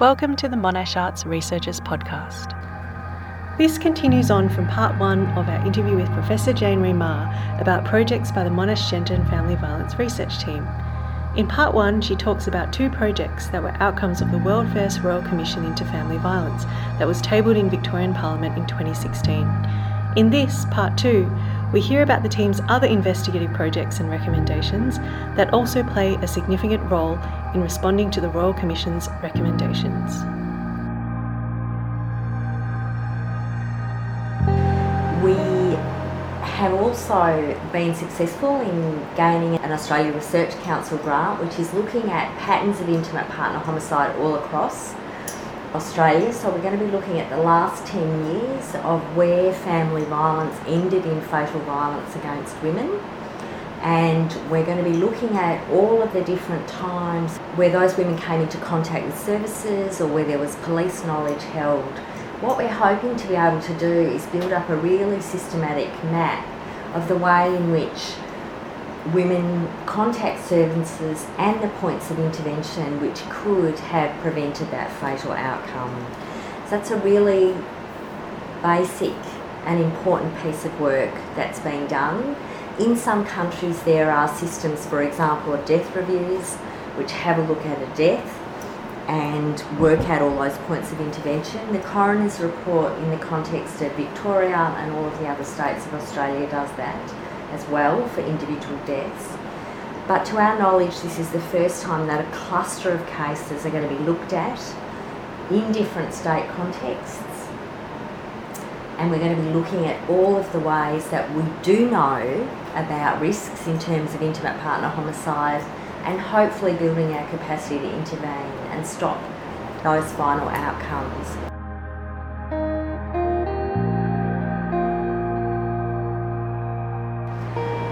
Welcome to the Monash Arts Researchers Podcast. This continues on from part one of our interview with Professor JaneMaree Maher about projects by the Monash Gender and Family Violence Research Team. In part one, she talks about two projects that were outcomes of the World First Royal Commission into Family Violence that was tabled in Victorian Parliament in 2016. In this, part two, we hear about the team's other investigative projects and recommendations that also play a significant role in responding to the Royal Commission's recommendations. We have also been successful in gaining an Australia Research Council grant, which is looking at patterns of intimate partner homicide all across Australia. So we're going to be looking at the last 10 years of where family violence ended in fatal violence against women. And we're going to be looking at all of the different times where those women came into contact with services or where there was police knowledge held. What we're hoping to be able to do is build up a really systematic map of the way in which women contact services and the points of intervention which could have prevented that fatal outcome. So that's a really basic and important piece of work that's being done. In some countries, there are systems, for example, of death reviews, which have a look at a death and work out all those points of intervention. The coroner's report, in the context of Victoria and all of the other states of Australia, does that as well for individual deaths. But to our knowledge, this is the first time that a cluster of cases are going to be looked at in different state contexts. And we're going to be looking at all of the ways that we do know about risks in terms of intimate partner homicide and hopefully building our capacity to intervene and stop those final outcomes.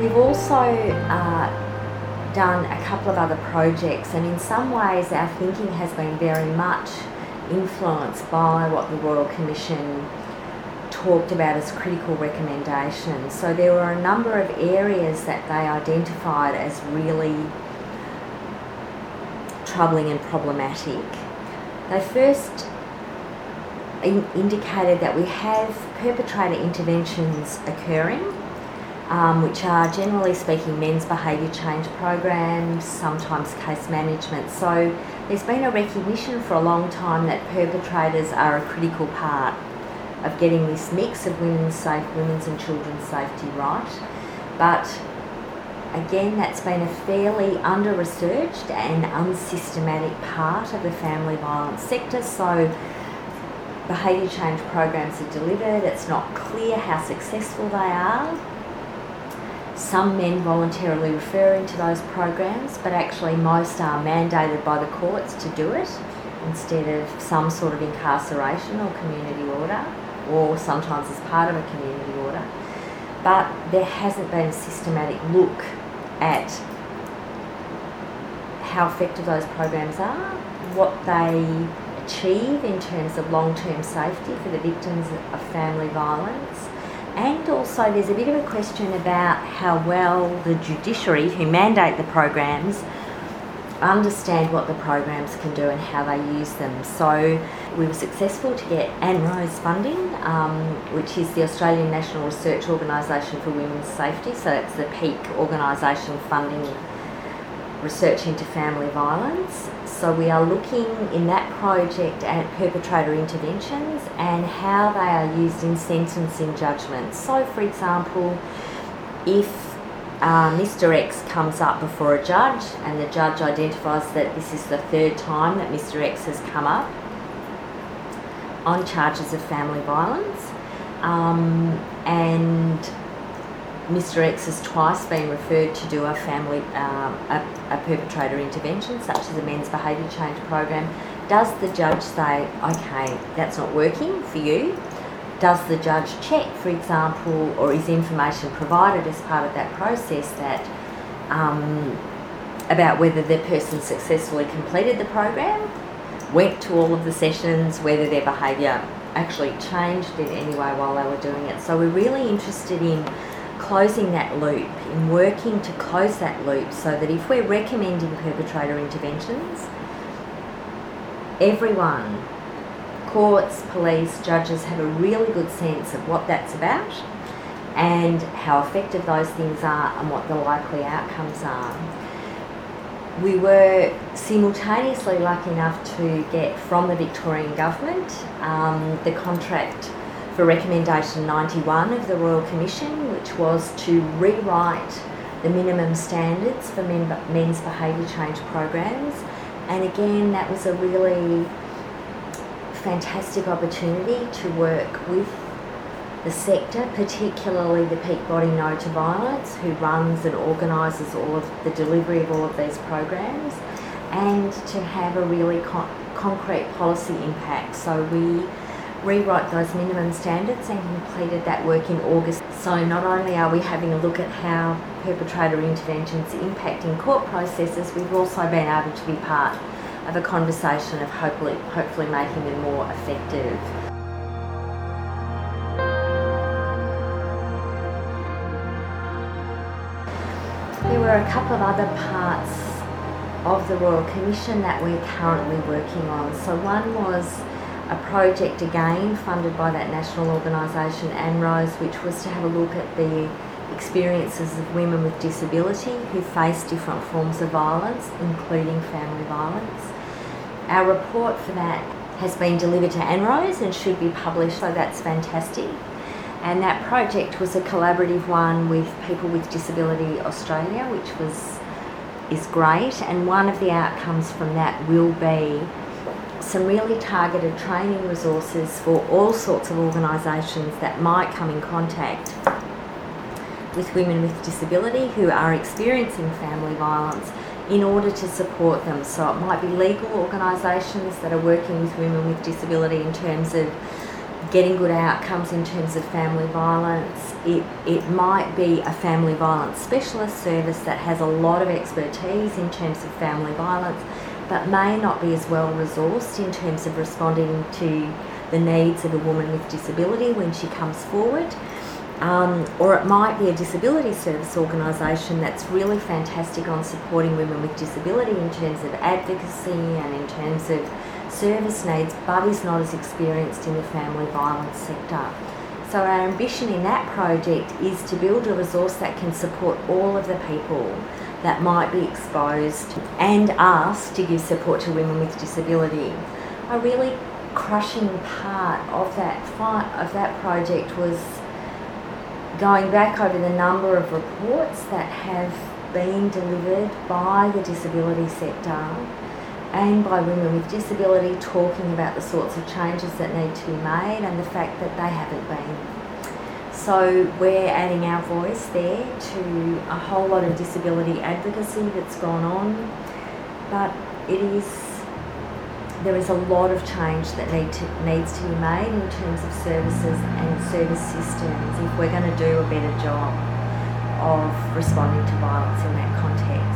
We've also uh, done a couple of other projects, and in some ways, our thinking has been very much influenced by what the Royal Commission talked about as critical recommendations. So there were a number of areas that they identified as really troubling and problematic. They first in indicated that we have perpetrator interventions occurring um, which are generally speaking men's behaviour change programs, sometimes case management. So there's been a recognition for a long time that perpetrators are a critical part of getting this mix of women's safe, women's and children's safety right. But again, that's been a fairly under researched and unsystematic part of the family violence sector. So behaviour change programs are delivered, it's not clear how successful they are some men voluntarily referring to those programs, but actually most are mandated by the courts to do it instead of some sort of incarceration or community order, or sometimes as part of a community order. But there hasn't been a systematic look at how effective those programs are, what they achieve in terms of long term safety for the victims of family violence and also, there's a bit of a question about how well the judiciary, who mandate the programs, understand what the programs can do and how they use them. So, we were successful to get ANROWS funding, um, which is the Australian National Research Organisation for Women's Safety. So, that's the peak organisation funding research into family violence. So we are looking in that project at perpetrator interventions and how they are used in sentencing judgments. So, for example, if uh, Mr. X comes up before a judge and the judge identifies that this is the third time that Mr. X has come up on charges of family violence, um, and Mr. X has twice been referred to do a family, um, a, a, perpetrator intervention, such as a men's behaviour change program. Does the judge say, okay, that's not working for you? Does the judge check, for example, or is information provided as part of that process that um, about whether the person successfully completed the program, went to all of the sessions, whether their behaviour actually changed in any way while they were doing it? So we're really interested in closing that loop, in working to close that loop so that if we're recommending perpetrator interventions, everyone, courts, police, judges, have a really good sense of what that's about and how effective those things are and what the likely outcomes are. We were simultaneously lucky enough to get from the Victorian Government um, the contract for recommendation 91 of the Royal Commission, which was to rewrite the minimum standards for men, men's behaviour change programs. And again, that was a really fantastic opportunity to work with the sector, particularly the peak body no to violence, who runs and organises all of the delivery of all of these programs, and to have a really con- concrete policy impact. So we rewrote those minimum standards and completed that work in August. So not only are we having a look at how perpetrator interventions impacting court processes, we've also been able to be part of a conversation of hopefully, hopefully making them more effective. There were a couple of other parts of the Royal Commission that we're currently working on. So one was a project again funded by that national organisation ANROWS, which was to have a look at the experiences of women with disability who face different forms of violence, including family violence. Our report for that has been delivered to ANROWS and should be published, so that's fantastic. And that project was a collaborative one with People with Disability Australia, which was is great. And one of the outcomes from that will be some really targeted training resources for all sorts of organisations that might come in contact with women with disability who are experiencing family violence in order to support them. So it might be legal organisations that are working with women with disability in terms of getting good outcomes in terms of family violence. It, it might be a family violence specialist service that has a lot of expertise in terms of family violence, but may not be as well resourced in terms of responding to the needs of a woman with disability when she comes forward. Um, or it might be a disability service organisation that's really fantastic on supporting women with disability in terms of advocacy and in terms of service needs, but is not as experienced in the family violence sector. So, our ambition in that project is to build a resource that can support all of the people that might be exposed and asked to give support to women with disability. A really crushing part of that of that project was going back over the number of reports that have been delivered by the disability sector and by women with disability talking about the sorts of changes that need to be made and the fact that they haven't been. So we're adding our voice there to a whole lot of disability advocacy that's gone on, but it is there is a lot of change that need to, needs to be made in terms of services and service systems if we're going to do a better job of responding to violence in that context.